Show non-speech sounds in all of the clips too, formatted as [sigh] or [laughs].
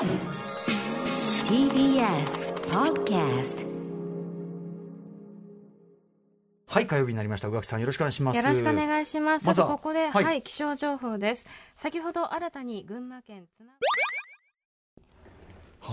TBS Podcast はい、火曜日になりました。宇垣さん、よろしくお願いします。よろしくお願いします。まずはここで、ははいい、気象情報です。先ほど新たに群馬県つな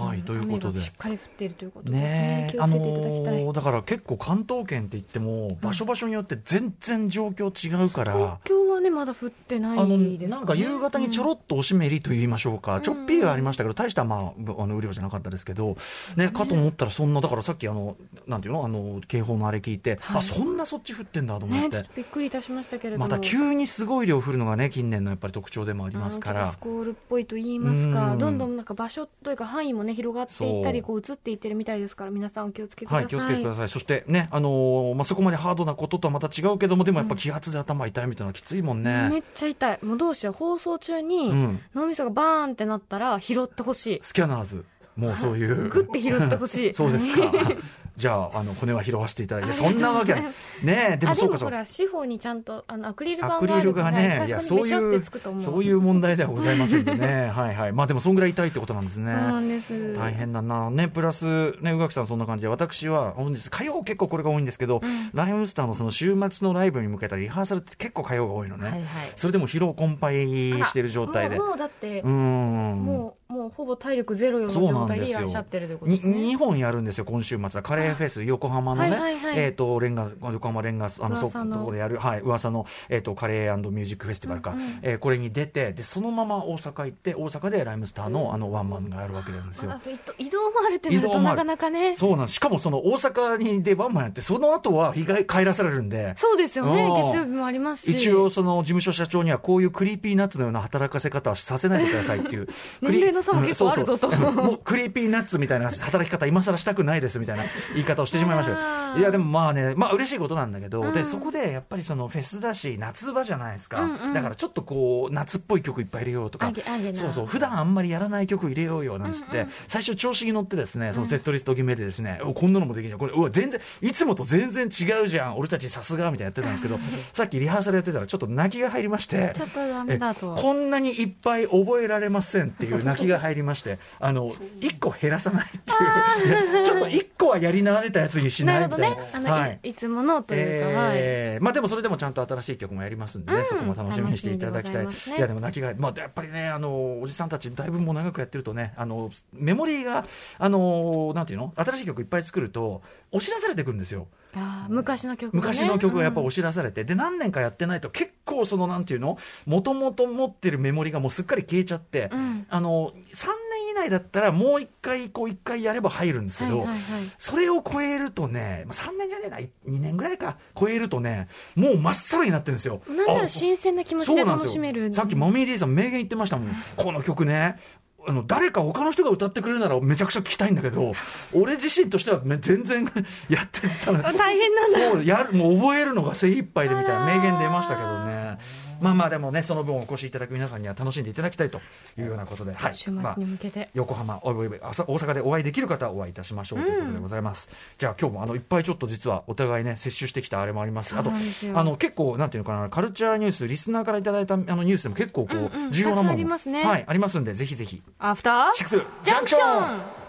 はい、ということで。しっ。かり降っているということですね。ね気をつけていただきたい。ーだから結構関東圏って言っても、場所場所によって全然状況違うから。東京はねまだ降ってないあのですか、ね、なんか夕方にちょろっとおしめりと言いましょうか、ん。ちょっぴりはありましたけど、大した、まあ、あの雨量じゃなかったですけど、ね、かと思ったら、そんな、だからさっきあの、なんていうの、あの警報のあれ聞いて、はい。あそんなそっち降ってんだと思っ、ねちょっびっくりいたしましたけれども。また急にすごい量降るのがね、近年のやっぱり特徴でもありますから。ス。コールっぽいと言いますうん。かどんどんなんか場所というか範囲もね広がっていったりそこう移っていってるみたいですから皆さんお気をつけください、はい、気をつけてください。そしてね、あのーまあ、そこまでハードなこととはまた違うけども、でもやっぱ気圧で頭痛いみたいなのはきついもんね。めっちゃ痛いもうどうしよう放送中にうん脳みそがバーンってなったら拾ってほしいスキャナーズ。もうそういう。グッて拾ってほしい [laughs] そうですか。じゃあ、あの、骨は拾わせていただいて、そんなわけない。ねえ、でもそうかそうか。ほら司法にちゃんとあのアクリル板がね、いや、そういうそういう問題ではございませんでね。[laughs] はいはい。まあでも、そんぐらい痛いってことなんですね。そうなんです大変だな、ね、プラス、ね、宇垣さん、そんな感じで、私は本日、火曜、結構これが多いんですけど、ライムスターのその週末のライブに向けたリハーサルって結構火曜が多いのね、はいはいそれでも疲労困憊している状態で。もうもうだって、うんもうもうほぼ体力ゼロような状態でいらっしゃってるということですねに2本やるんですよ、今週末は、カレーフェス、横浜のね、はいはいはい。えー、とレンガ横浜レンガ、あのそころでやる、はい、噂の、えー、とカレーミュージックフェスティバルか、うんうん。えーこれに出てで、そのまま大阪行って、大阪でライムスターのあのワンマンがやるわけなんですよ。移動もあるってなるとなかなかね。そうなんです。しかもその大阪にでワンマンやって、その後は日帰帰らされるんで。そうですよね。うん。月曜日もありますし。一応、その事務所社長には、こういう Creepy Nuts のような働かせ方はさせないでくださいっていう、[laughs] 年齢の差も結構あるぞと。うん。そうそうもう Creepy Nuts みたいな働き方、今更したくないですみたいな言い方をしてしまいましたいや、でもまあね、まあ嬉しいことなんだけど、うん。でそこでやっぱりそのフェスだし、夏場じゃないですか、うんうん。だからちょっとこう、夏っぽい曲いっぱい入れようとか。そうそう、普段あんまりやらない曲入れようよなんつって、うんうん最初、調子に乗ってですね、そのセットリスト決めでですね、おこんなのもできるじゃん、これ、うわ、全然、いつもと全然違うじゃん、俺たちさすがみたいなやってたんですけど、さっきリハーサルやってたら、ちょっと泣きが入りまして、ちょっとダメだとえこんなにいっぱい覚えられませんっていう泣きが入りまして、あの、一個減らさないっていう、[laughs] ちょっと一個はやり慣れたやつにしなないみたいな。ねあの、はい。い、いつものというか、はい。えーまあでもそれでもちゃんと新しい曲もやりますんでね、うん。そこも楽しみにしていただきたい。いね。いやでも泣きが、まあやっぱりね、あの、おじさんたちだいぶもう長くやってるとね、あの、メモリーが、あの、なんていうの？新しい曲いっぱい作ると、お知らされてくるんですよ。昔の曲がね。昔の曲がやっぱうん。お知らされて、で、何年かやってないと結構その、なんていうの？もともと持ってるメモリがもうすっかり消えちゃって、うん。あの、3年以内だったらもう一回、こう一回やれば入るんですけど、はいはいはいそれを超えるとね、まあ、3年じゃねえな、2年ぐらいか、超えるとね、もうまっさらになってるんですよ。なんならあ新鮮な気持ちで楽しめるさっきマミー D さん名言言ってましたもん。この曲ね。あの誰か他の人が歌ってくれるならめちゃくちゃ聴きたいんだけど、俺自身としてはめ全然 [laughs] やってたのあ大変なんだそう、やる、もう覚えるのが精一杯でみたいな名言出ましたけどね。まあまあでもね、その分お越しいただく皆さんには楽しんでいただきたいというようなことで、はい。まあに向けて、横浜、おいおいあさ大阪でお会いできる方はお会いいたしましょうということでございます。じゃあ今日もあのいっぱいちょっと実はお互いね、摂取してきたあれもあります。あとあの結構、なんていうのかな、カルチャーニュース、リスナーからいただいたあのニュースでも結構こう、うんうん重要なものありますねはい、ありますんで、ぜひぜひ。アフターシックスジャンクション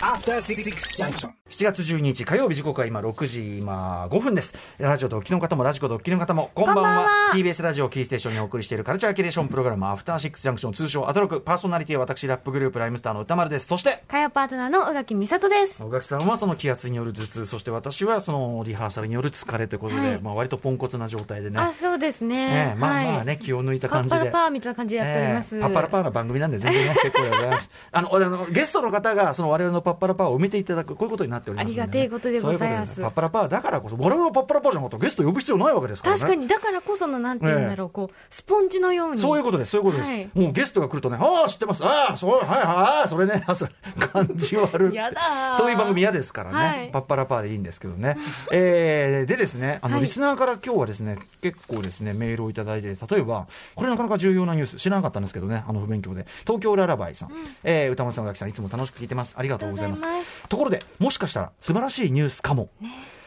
After Six Junction. 7月12日火曜日時刻は今6時今5分です。ラジオドッキの方もラジコドッキの方もこんばんは。こんばんは。TBS ラジオキーステーションにお送りしているカルチャーキュレーションプログラムアフターシックスジャンクション通称アトロクパーソナリティは私ラップグループライムスターの歌丸です。そして火曜パートナーの宇垣美里です。小垣さんはその気圧による頭痛そして私はそのリハーサルによる疲れということで、はい。まあ、割とポンコツな状態でね。あそうですね。ねまあはい。まあね、気を抜いたパッ感じで。パラパーみたいな感じでやっております、ええパッパラパーな番組なんで全然ね結構でございます。あのあのゲストの方がその我々のパッパラパーを埋めていただくこういうことになっておりますね、ありがてえことでございますそううパッパラパーだからこそ我々はパッパラパーじゃなかったらゲスト呼ぶ必要ないわけですからね確かにだからこそのなんて言うんだろう、こうスポンジのようにそういうことです、そういうことです。はいもうゲストが来るとね、ああ、知ってます、ああ、そう、はい、はい、それね、あそれ、感じ悪いやだーそういう番組嫌ですからね、はいパッパラパーでいいんですけどね。えー、でですね、あの、はいリスナーから今日はですね、結構ですね、メールをいただいて、例えば、これなかなか重要なニュース、知らなかったんですけどね、あの、不勉強で、東京ララバイさん、えー歌丸さん、宇垣さん、いつも楽しく聞いてます。ありがとうございます。ところで、もしかしたら、素晴らしいニュースかも。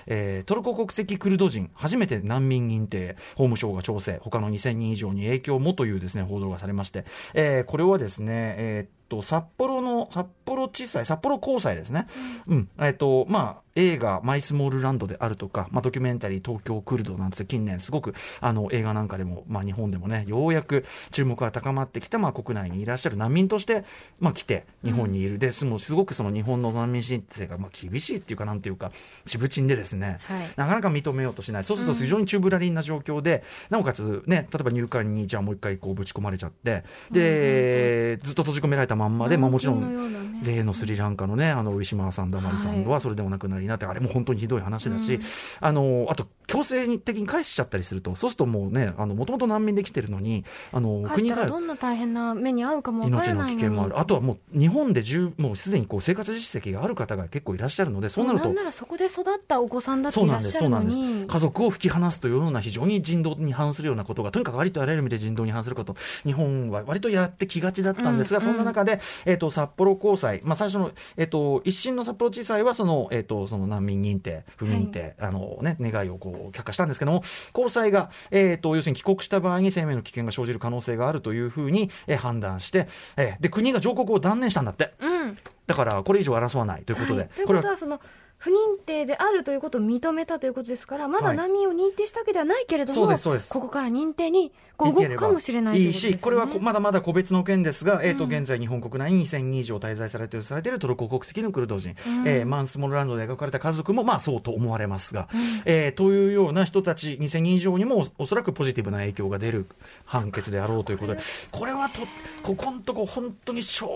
えートルコ国籍クルド人初めて難民認定法務省が調整。他の2000人以上に影響もというですね報道がされまして、えーこれはですね、えーっと札幌の札幌地裁札幌高裁ですね、うん。えーっとまあ、映画「マイスモールランド」であるとか、まあ、ドキュメンタリー「東京クルド」なんて近年すごくあの映画なんかでも、まあ、日本でもねようやく注目が高まってきた、まあ、国内にいらっしゃる難民として、まあ、来て日本にいる、ですもうすごくその日本の難民申請がまあ厳しいっていうかなんていうか渋鎮でですね、はい。なかなか認めようとしない、そうすると非常にチューブラリンな状況で、なおかつ、ね、例えば入管にじゃあもう一回こうぶち込まれちゃって、で、ずっと閉じ込められたまんまで、まあ、もちろん例のスリランカのね、あのウィシュマーさん、ダマリさんははそれでお亡くなりになって、あれも本当にひどい話だし、あのあと、強制的に返しちゃったりすると、そうするともうね、もともと難民で来てるのに、あの国がどんな大変な目に遭うかもわから命の危険もある、あとはもう日本で十もうすでにこう生活実績がある方が結構いらっしゃるので、そうなるともなんならそこで育ったお子さんだってそうなんです、いらっしゃそうなんです。るのに家族を引き離すというような非常に人道に反するようなことが、とにかくありとあらゆる意味で人道に反すること、日本は割とやってきがちだったんですが、うんそんな中で、えっ、と、札幌高裁、まあ、最初の、えっ、と、一審の札幌地裁は、その、えっ、と、その難民認定、不認定、あのね、願いをこう、却下したんですけども、高裁が、えっ、と、要するに帰国した場合に生命の危険が生じる可能性があるというふうに、えー判断して、えーで、国が上告を断念したんだって。うん。だから、これ以上争わないということで、はい。というこれはことはその不認定であるということを認めたということですからまだはい難民を認定したわけではないけれども、そうですそうです。ここから認定に動くかもしれないといいいし、これはこまだまだ個別の件ですが、えーとうん現在、日本国内に2000人以上滞在されているされているトルコ国籍のクルド人、うん。えーマンスモールランドで描かれた家族も、まあ、そうと思われますが、うん。えーというような人たち、2000人以上にもおおそらくポジティブな影響が出る判決であろうということで、これはとここのとこ、本当に正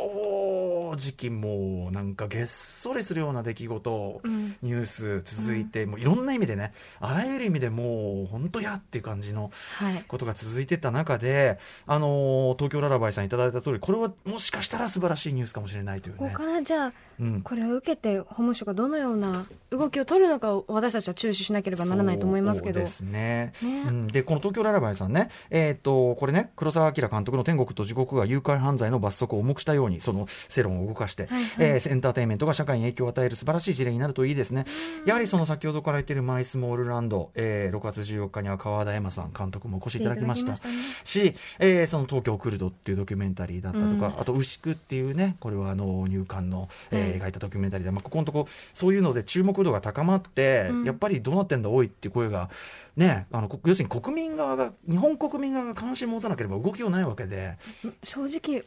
直、もうなんかげっそりするような出来事、うんニュース続いて、もういろんな意味でね、あらゆる意味でもう本当やっていう感じの。はいことが続いてた中で、あのー東京ララバイさんいただいた通り、これはもしかしたら素晴らしいニュースかもしれないというねここ。からじゃあうんこれを受けて法務省がどのような動きを取るのかを私たちは注視しなければならないと思いますけどそうですね。ねうん、で、この東京ララバイさんね、えっ、と、これね、黒澤明監督の天国と地獄が誘拐犯罪の罰則を重くしたように、その世論を動かして、はいはいえーエンターテインメントが社会に影響を与える素晴らしい事例になるといいですね。やはりその先ほどから言っているマイスモールランド、えー6月14日には川田山さん監督もお越しいただきました。し、えーその東京クルドっていうドキュメンタリーだったとか、うんあと牛久っていうね、これはあの入管の、えーはい描いたドキュメンタリーで、まあ、ここのとこ、そういうので注目度が高まって、うんやっぱりどうなってんだ、おいっていう声が、ね、あのこ要するに国民側が、日本国民側が関心持たなければ動きようないわけで、正直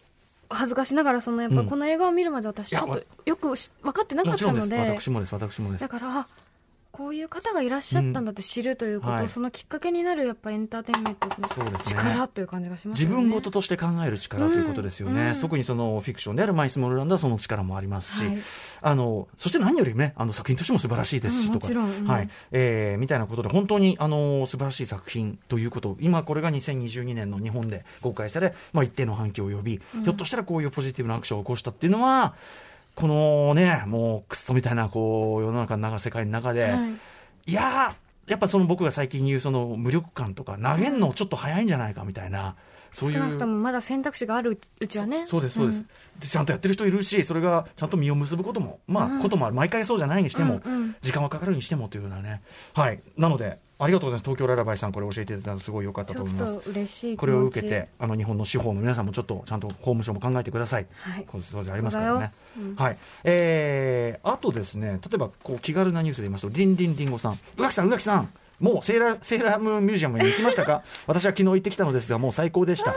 恥ずかしながらそのやっぱうん。この映画を見るまで私ちょっとよくし分かってなかったので。私もです、私もです。だ。からあこういう方がいらっしゃったんだって知るということ、うん。はい。そのきっかけになるやっぱエンターテインメントの力という感じがします自よね。分事として考える力ということですよね、うん。特にそのフィクションであるマイスモールランドはその力もありますし、はい。あのそして何よりねあの作品としても素晴らしいですし、うんとかはい。えーみたいなことで本当にあの素晴らしい作品ということ今これが2022年の日本で公開され、まあ、一定の反響を呼び、ひょっとしたらこういうポジティブなアクションを起こしたっていうのはこのねもうクソみたいなこう世の中の中世界の中で、はいいやー、やっぱその僕が最近言うその無力感とか、投げるのちょっと早いんじゃないかみたいな、そういう。少なくともまだ選択肢があるうちはねそうです、そうです、で。ちゃんとやってる人いるし、それがちゃんと実を結ぶことも、まあ、うんこともある。毎回そうじゃないにしても、うんうん時間はかかるにしてもというようなね。はい。なので、ありがとうございます。東京ララバイさん、これ教えていただいたのすごい良かったと思います嬉しいこれを受けて、あの、日本の司法の皆さんもちょっと、ちゃんと法務省も考えてください。はいこうありますからね。そうんはい。えー、あとですね、例えば、こう、気軽なニュースで言いますと、リンリンリンゴさん。宇垣さん、宇垣さん。もうセーラー、セーラームーンミュージアムに行きましたか？[laughs] 私は昨日行ってきたのですが、もう最高でした。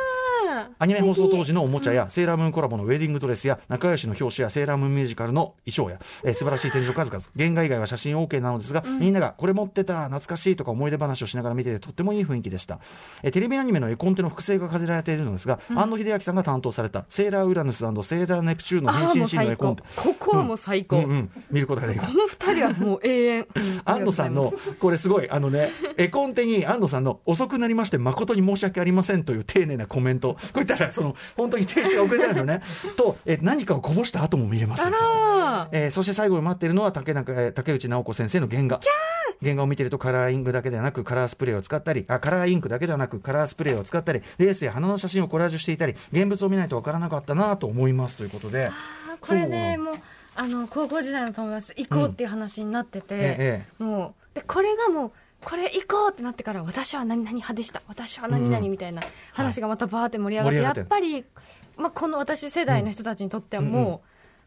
アニメ放送当時のおもちゃや、セーラームーンコラボのウェディングドレスや、仲良しの表紙や、セーラームーンミュージカルの衣装や、えー素晴らしい展示の数々。原画以外は写真 OK なのですが、みんながこれ持ってた、懐かしいとか思い出話をしながら見ててとってもいい雰囲気でした。えーテレビアニメの絵コンテの複製が飾られているのですが、安野秀明さんが担当された、セーラーウラヌスセーラーネプチューンの変身シーンの絵コンテ。ここはもう最高、うんうん、見ることができるこ。の二人はもう永遠安野さんの、これすごい、あのね、絵コンテに安野さんの遅くなりまして誠に申し訳ありませんという丁寧なコメント。これたら、その、本当に提出が遅れてるんですよね。[laughs] と、え何かをこぼした後も見れますあそしてらえーそして最後に待っているのは竹中えー竹内直子先生の原画。原画を見ているとカラーインクだけではなくカラースプレーを使ったりあカラーインクだけではなくカラースプレーを使ったりレースや花の写真をコラージュしていたり現物を見ないとわからなかったなと思いますということで。あこれねもうあの高校時代の友達と行こうっていう話になってて、ええ。もうでこれがもうこれ行こうってなってから私は何々派でした。私は何々うん。みたいな話がまたバーって盛り上がって、盛り上がって。やっぱり、まあ、この私世代の人たちにとってはも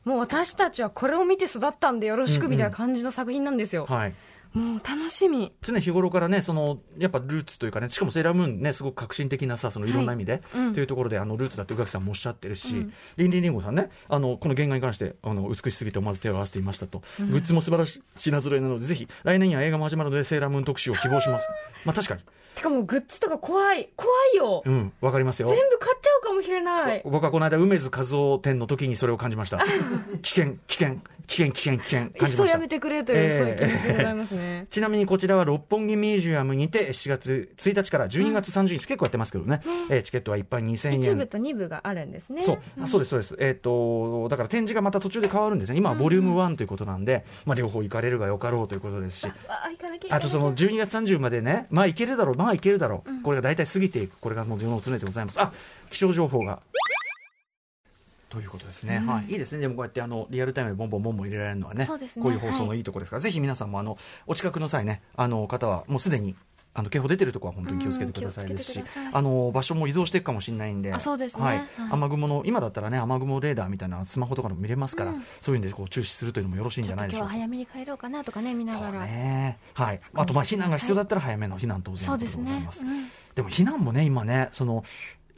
う、もう私たちはこれを見て育ったんでよろしくみたいな感じの作品なんですよ、はいもう楽しみ。常日頃からね、そのやっぱルーツというかね、しかもセーラームーンね、すごく革新的なさ、そのい。ろんな意味で、うん。というところで、あのルーツだって宇垣さんもおっしゃってるし、うん。リンリンリンゴさんね、あのこの原画に関してあの美しすぎて思わず手を合わせていましたと、グッズも素晴らしい品揃えなので、ぜひ来年には映画も始まるので、セーラームーン特集を希望します。[laughs] まあ確かに、てかもうグッズとか怖い怖いよ、うん、わかりますよ。全部買っちゃうかもしれない。僕はこの間、梅津和夫展の時にそれを感じました。[laughs] 危険、危険、危険、危険、危険、感じました。そやめ。てくれという、ええそういう気持ちでございます。ねちなみにこちらは六本木ミュージアムにて7月1日から12月30日、結構やってますけどね、えーチケットは一般2000円。一部と二部があるんですねそう、あそうです、そうです。えっ、と、だから展示がまた途中で変わるんですね。今はボリューム1ということなんで、まあ両方行かれるがよかろうということですし。あとその12月30までね、まあいけるだろう、まあいけるだろう。これが大体過ぎていく。これがもう世の常でございます。あ、気象情報が。ということですね、はい、いいですね、でもこうやってあのリアルタイムでボンボンボンボン入れられるのはね、ね。こういう放送のい。いところですから、ぜひ皆さんもあのお近くの際ね、あの方はもうすでにあの警報出てるところは本当に気をつけてくださいうんですしあの場所も移動していくかもしれないんであそうですね。はい。はい。雨雲の今だったらね雨雲レーダーみたいなスマホとかでも見れますから、うん。そういうんでこう注視するというのもよろしいんじゃないでしょうか。今日は早めに帰ろうかなとかね見ながら、ね、はい、あとまあ避難が必要だったら早めの避難当然ということでございねます。うん。でも避難もね今ねその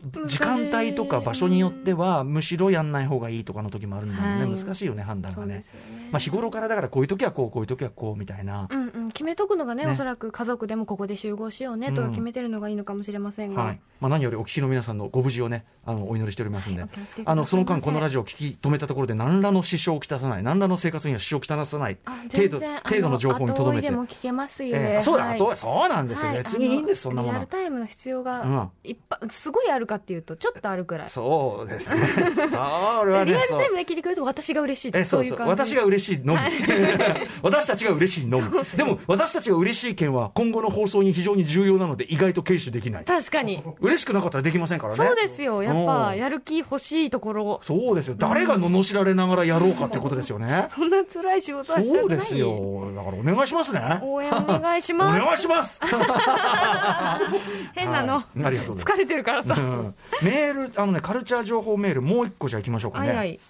時間帯とか場所によってはむしろやんない方がいいとかの時もあるんだもんね、はい。難しいよね判断がね。ね。まあ、日頃からだからこういう時はこうこういう時はこうみたいな、うんうん、決めとくのがねね。おそらく家族でもここで集合しようねとかうん決めてるのがいいのかもしれませんが、はい。まあ、何よりお聞きの皆さんのご無事をねあのお祈りしておりますんで、はいあのその間このラジジオを聞き止めたところで何らの支障をきたさない。何らの生活には支障をきたさない。程度程度の情報にとどめて。でも聞けますよ、ええ。そうだ、はい。そうなんですよ、はい。別にいいんですそんなもリアのルタイムの必要うん。がいっぱい、すごいあるかっていうとちょっとあるくら。いそうですね。それは [laughs] リアルタイムで聞いてくれると私が嬉しいえそうそう。そういう感じ。私が嬉しいのみ、[laughs] 私たちが嬉しいのみ。[laughs] でも私たちが嬉しい件は今後の放送に非常に重要なので意外と軽視できない。確かに。嬉しくなかったらできませんからね。そうですよ。やっうん。ぱやる気欲しいところ。そうですよ。誰が罵られながらやろうかっていうことですよね。そんな辛い仕事はしたくない。そうですよ。だからお願いしますね。応援お願いしおます。願いします。[laughs] 変なの、はい。ありがとうございます。疲れてるからさ、うん。メールあのねカルチャー情報メールもう一個じゃあ行きましょうかね。はいはい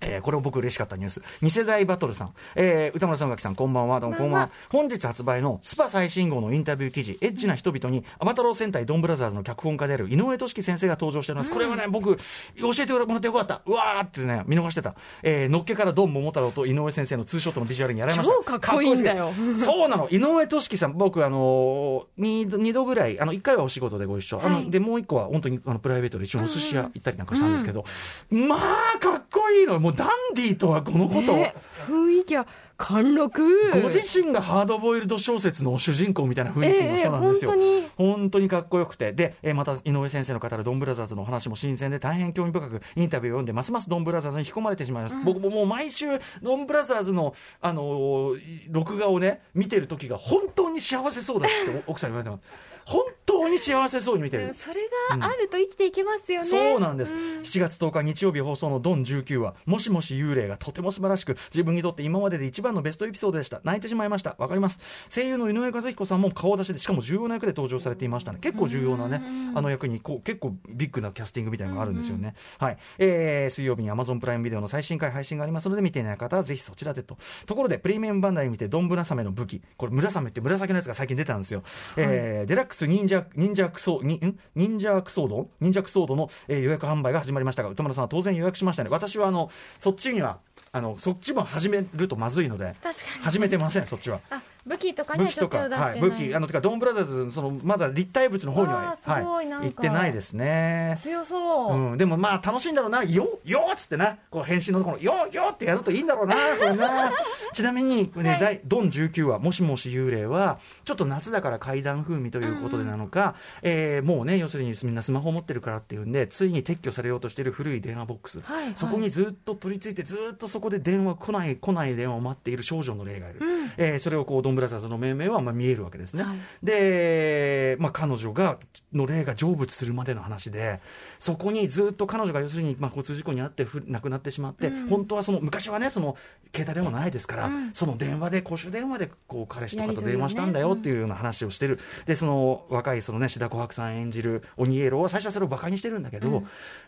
えーこれを僕嬉しかったニュース。二世代バトルさん。えー歌村さん、宇垣さん、こんばんは。どうもこんばんは。本日発売のスパ最新号のインタビュー記事、エッチな人々に、アバタロー戦隊ドンブラザーズの脚本家である井上俊樹先生が登場しております。これはね、僕、教えてもらってよかった。うわーってね、見逃してた。えーのっけからドン桃太郎と井上先生のツーショットのビジュアルにやられました。超かっこいいんだよそうなの。井上俊樹さん、僕、あのー、二度二度ぐらい、あの、一回はお仕事でご一緒。あの、はいで、もう一個は本当に、あの、プライベートで一緒にお寿司屋行ったりなんかしたんですけど、まあ、かっこいいの。もうダンディーとはこのこと。ね雰囲気は貫禄ご自身がハードボイルド小説の主人公みたいな雰囲気の人なんですよ。ええええ本当にかっこよくて。で、えーまた井上先生の語るドンブラザーズのお話も新鮮で大変興味深くインタビューを読んで、ますますドンブラザーズに引き込まれてしまいます。僕ももう毎週ドンブラザーズの、あのー録画をね、見てる時が本当に幸せそうだって奥さんに言われてます。本当に幸せそうに見てる。それがあると生きていけますよね、そうなんです、ん7月10日日曜日放送の「ドン19」はもしもし幽霊がとても素晴らしく自分にとって今までで一番のベストエピソードでした。泣いてしまいました。わかります。声優の井上和彦さんも顔出しでしかも重要な役で登場されていましたね。結構重要なねあの役にこう結構ビッグなキャスティングみたいなのがあるんですよね、はい。えー水曜日に Amazon プライムビデオの最新回配信がありますので見ていない方はぜひそちらでと。ところでプレミアムバンダイ見てドンブラサメの武器。これムラサメって紫のやつが最近出たんですよ、えーデラックス忍者忍者クソにん？忍者クソード？忍者クソードの、えー予約販売が始まりましたが歌丸さんは当然予約しましたね。私はあのそっちにはあのそっちも始めるとまずいので始めてませんそっちは。あ武器とかね武器とか、はい、ちょっと手を出してない。武器あのてかドンブラザーズそのまだ立体物の方にはわあすごい行ってないですね。強そう、うん、でもまあ楽しいんだろうな、よよっつってな、こう返信のところ、よよってやるといいんだろうな、これな。[laughs] ちなみに、ねはい。第ドン19話、もしもし幽霊は、ちょっと夏だから怪談風味ということでなのか、えーもうね、要するにみんなスマホ持ってるからっていうんで、ついに撤去されようとしている古い電話ボックス、はいはい。そこにずっと取り付いて、ずっとそこで電話来ない、来ない電話を待っている少女の霊がいる。うん。えーそれをこうドンンブラザーズの命名はまあ見えるわけですね。はい。で、まあ、彼女がの霊が成仏するまでの話でそこにずっと彼女が要するにまあ交通事故に遭ってふ亡くなってしまって、本当はその昔はねその携帯電話ないですから、その電話で公衆電話でこう彼氏とかと電話したんだよっていうような話をしてる、でその若いそのね志田琥珀さん演じる鬼エロは最初はそれをバカにしてるんだけど、やっ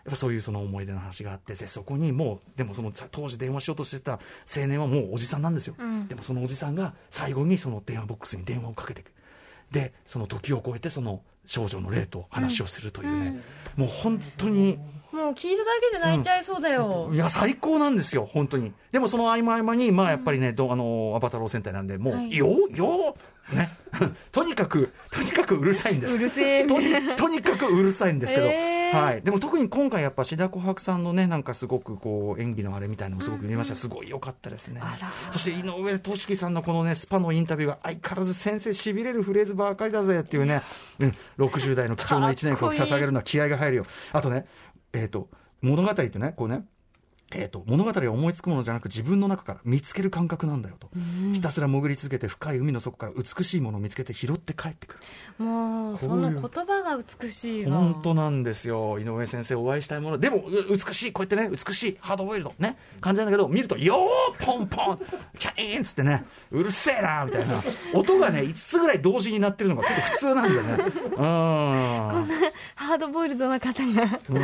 ぱそういうその思い出の話があってでそこにもうでもその当時電話しようとしてた青年はもうおじさんなんですよ、でもそのおじさんが最後にその電話ボックスに電話をかけてく。でその時を超えてその少女の霊と話をするというね、もう本当にもう聞いただけで泣いちゃいそうだよ、いや最高なんですよ本当に。でもその合間合間にまあやっぱりね、どあのアバタロー戦隊なんでもう、はい。ようようね。[laughs] とにかくとにかくうるさいんです。とにとにかくうるさいんですけど、へー。はい、でも特に今回やっぱ志田琥珀さんのねなんかすごくこう演技のあれみたいなのもすごく見ました、すごい良かったですね。そして井上俊樹さんのこのねスパのインタビューが相変わらず先生しびれるフレーズばかりだぜっていうね、うん、60代の貴重な1年間を捧げるのは気合が入るよ。あとねえっ、と物語ってねこうねえー、と物語は思いつくものじゃなく自分の中から見つける感覚なんだよと、ひたすら潜り続けて深い海の底から美しいものを見つけて拾って帰ってくる。もうその言葉が美しいわ本当なんですよ。井上先生お会いしたいもの。でもう美しいこうやってね美しいハードボイルド。ね。感じなんだけど見るとよーポンポンキャイーンっつってね。うるせえなみたいな。音がね5つぐらい同時になってるのが結構普通なんだよね。うん。ハードボイルドな方が。うん。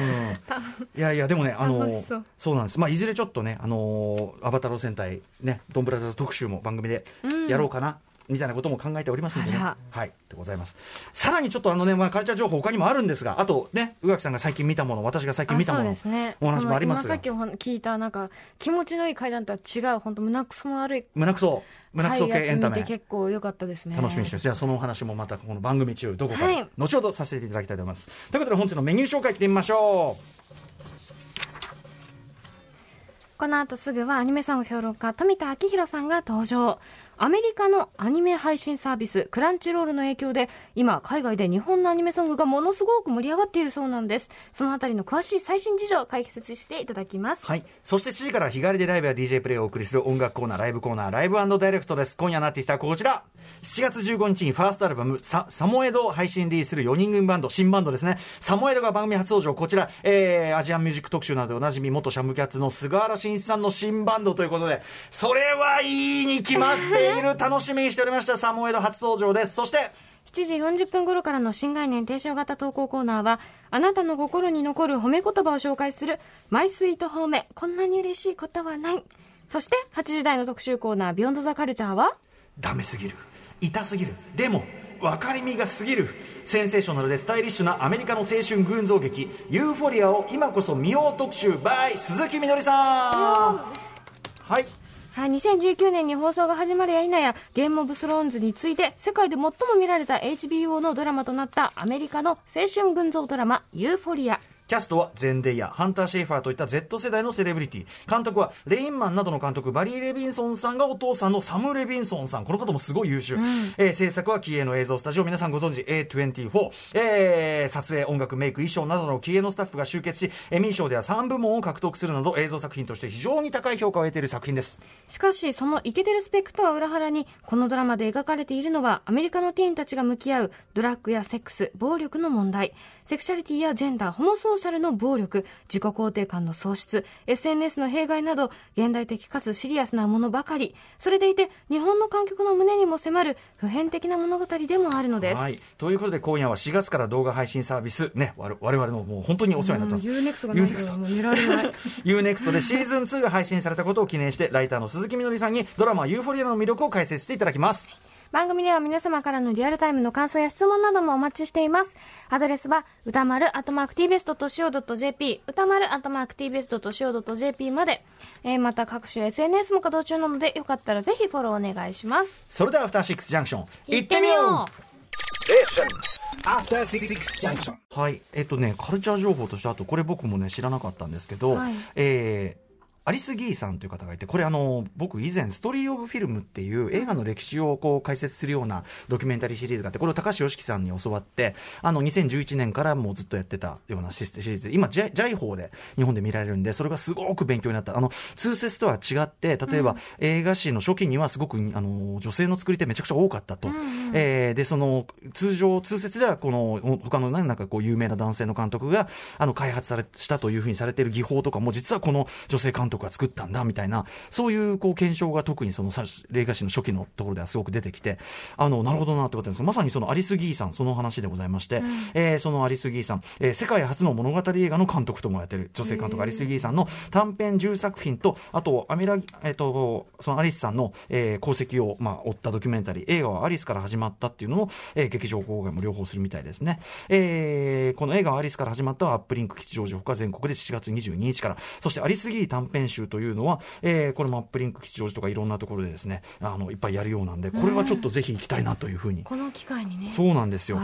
いやいや、でもね、あのそう。なんです、まあ、いずれちょっとね、あのアバタロー戦隊、ね、ドンブラザーズ特集も番組でやろうかな。みたいなことも考えておりますんでね。あはい。でございます。さらにちょっとあのね、まあ、カルチャー情報他にもあるんですが、あとね、宇垣さんが最近見たもの、私が最近見たもの、ねお話もありますがさっき聞いたなんか気持ちのいい階段とは違う本当胸くその悪い胸くそ、胸くそ系はいエンタメ。結構良かったですね楽しみにしてます。じゃあそのお話もまたこの番組中、どこかではい後ほどさせていただきたいと思います。ということで本日のメニュー紹介いってみましょう。この後すぐはアニメソング評論家富田明宏さんが登場アメリカのアニメ配信サービスクランチロールの影響で今海外で日本のアニメソングがものすごく盛り上がっているそうなんですそのあたりの詳しい最新事情を解説していただきますはい。そして7時から日帰りでライブや DJ プレイをお送りする音楽コーナー、ライブコーナー、ライブダイレクトです。今夜のアーティストはこちら。7月15日にファーストアルバム、ササモエドを配信リリースする4人組バンド、新バンドですね。サモエドが番組初登場。こちら、えー、アジアンミュージック特集などでおなじみ、元シャムキャッツの菅原慎一さんの新バンドということで、それはいいに決まっている。楽しみにしておりました。サモエド初登場です。そして、7時40分頃からの新概念提唱型投稿コーナーはあなたの心に残る褒め言葉を紹介するマイスイート褒めこんなに嬉しいことはないそして8時台の特集コーナービヨンドザカルチャーは？ダメすぎる痛すぎる。でも分かりみがすぎる。センセーショナルでスタイリッシュなアメリカの青春群像劇「ユーフォリア」を今こそ見よう特集 by 鈴木みのりさん。はい。はい、2019年に放送が始まるや否やゲームオブスローンズに次いで世界で最も見られた HBO のドラマとなったアメリカの青春群像ドラマユーフォリア。キャストはゼンデイヤ、ハンター・シェイファーといった Z 世代のセレブリティ。監督はレインマンなどの監督、バリー・レビンソンさんがお父さんのサム・レビンソンさん。この方もすごい優秀。えー制作はキエの映像スタジオ。皆さんご存知 A24。えー撮影、音楽、メイク、衣装などのキエのスタッフが集結し、エミー賞では3部門を獲得するなど映像作品として非常に高い評価を得ている作品です。しかしそのイケてるスペックとは裏腹にこのドラマで描かれているのはアメリカのティーンたちが向き合うドラッグやセックス暴力の問題セクシャリティやジェンダーホモソーシャルの暴力自己肯定感の喪失 SNS の弊害など現代的かつシリアスなものばかりそれでいて日本の観客の胸にも迫る普遍的な物語でもあるのです、はい。ということで今夜は4月から動画配信サービス、ね、我我々のもう本当にお世話になってます。UNEXT がないと UNEXT もう寝られない [laughs] UNEXT でシーズン2が配信されたことを記念して、ライターの鈴木みのりさんにドラマユーフォリアの魅力を解説していただきます。番組では皆様からのリアルタイムの感想や質問などもお待ちしています。アドレスは、歌丸、アットマーク tbest.co.jp、歌丸、アットマーク tbest.co.jp まで、えーまた各種 SNS も稼働中なので、よかったらぜひフォローお願いします。それでは、アフターシックスジャンクション、行ってみよう After Six Junction. はい。えっとね、カルチャー情報として、あとこれ僕もね、知らなかったんですけど、はいえーアリス・ギーさんという方がいて、これあの、僕以前、ストーリー・オブ・フィルムっていう映画の歴史をこう解説するようなドキュメンタリーシリーズがあって、これを高橋良樹さんに教わって、あの、2011年からもうずっとやってたようなシリーズで、今、ジャイジャイ法で日本で見られるんで、それがすごく勉強になった。あの、通説とは違って、例えば、映画史の初期にはすごく、あの、女性の作り手めちゃくちゃ多かったと。うえー、で、その、通常、通説では、この、他のなんかこう、有名な男性の監督が、あの、開発され、したというふうにされている技法とかも、実はこの女性監督が作ったんだ、みたいな、そういうこう検証が特にその霊画史の初期のところではすごく出てきて、あの、なるほどなってことですまさにそのアリス・ギーさん、その話でございまして、うん、えー、そのアリス・ギーさん、えー、世界初の物語映画の監督ともやってる女性監督アリス・ギーさんの短編10作品と、あと、アメラ、えっ、ー、と、そのアリスさんの、えー、功績を、まあ、追ったドキュメンタリー、映画はアリスから始まったっていうのを、えー、劇場公開も両方するみたいですね。えー、この映画はアリスから始まったアップリンク吉祥寺ほか全国で7月22日から、そしてアリス・ギー短編集というのは、えー、これもアップリンク吉祥寺とかいろんなところでですね、あの、いっぱいやるようなんで、これはちょっとぜひ行きたいなというふうに。この機会にね。そうなんですよ。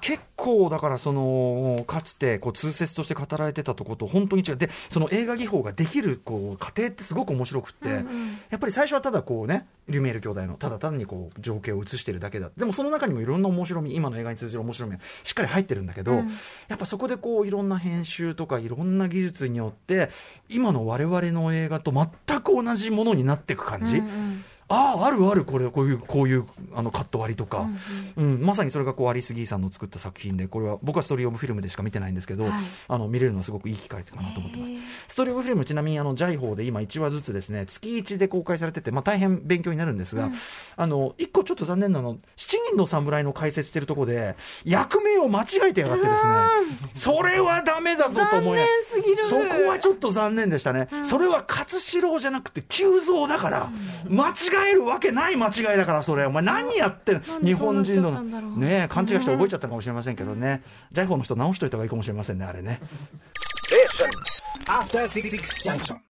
結構、だからその、かつて、こう、通説として語られてたとこと本当に違う。で、その映画技法ができる、こう、過程ってすごく面白くって、うんうん、やっぱり最初はただこうね、リュメール兄弟のただ単にこう、情景を映してるだけだ。でもその中にもいろんな面白み、今の映画に通じる面白みがしっかり入ってるんだけど、うん、やっぱそこでこう、いろんな編集とかいろんな技術によって、今の我々の映画と全く同じものになっていく感じ。うんうんああ、あるある、これ、こういう、こういう、あの、カット割りとか、うん、うん、まさにそれがこう、アリス・ギーさんの作った作品で、これは、僕はストーリー・オブ・フィルムでしか見てないんですけど、はい、あの、見れるのはすごくいい機会かなと思ってます。ストーリー・オブ・フィルム、ちなみに、あの、ジャイホーで今1話ずつですね、月1で公開されてて、まあ、大変勉強になるんですが、うん、あの、一個ちょっと残念なの、7人の侍の解説してるところで、役名を間違えてやがってですね、それはダメだぞと思いそこはちょっと残念でしたね。うん、それは勝四郎じゃなくて、急増だから、間違えるわけない間違いだから、それ。お前何やってんの？日本人の。ね勘違いして覚えちゃったかもしれませんけどね。ジャイフォの人直しといた方がいいかもしれませんね、あれね。え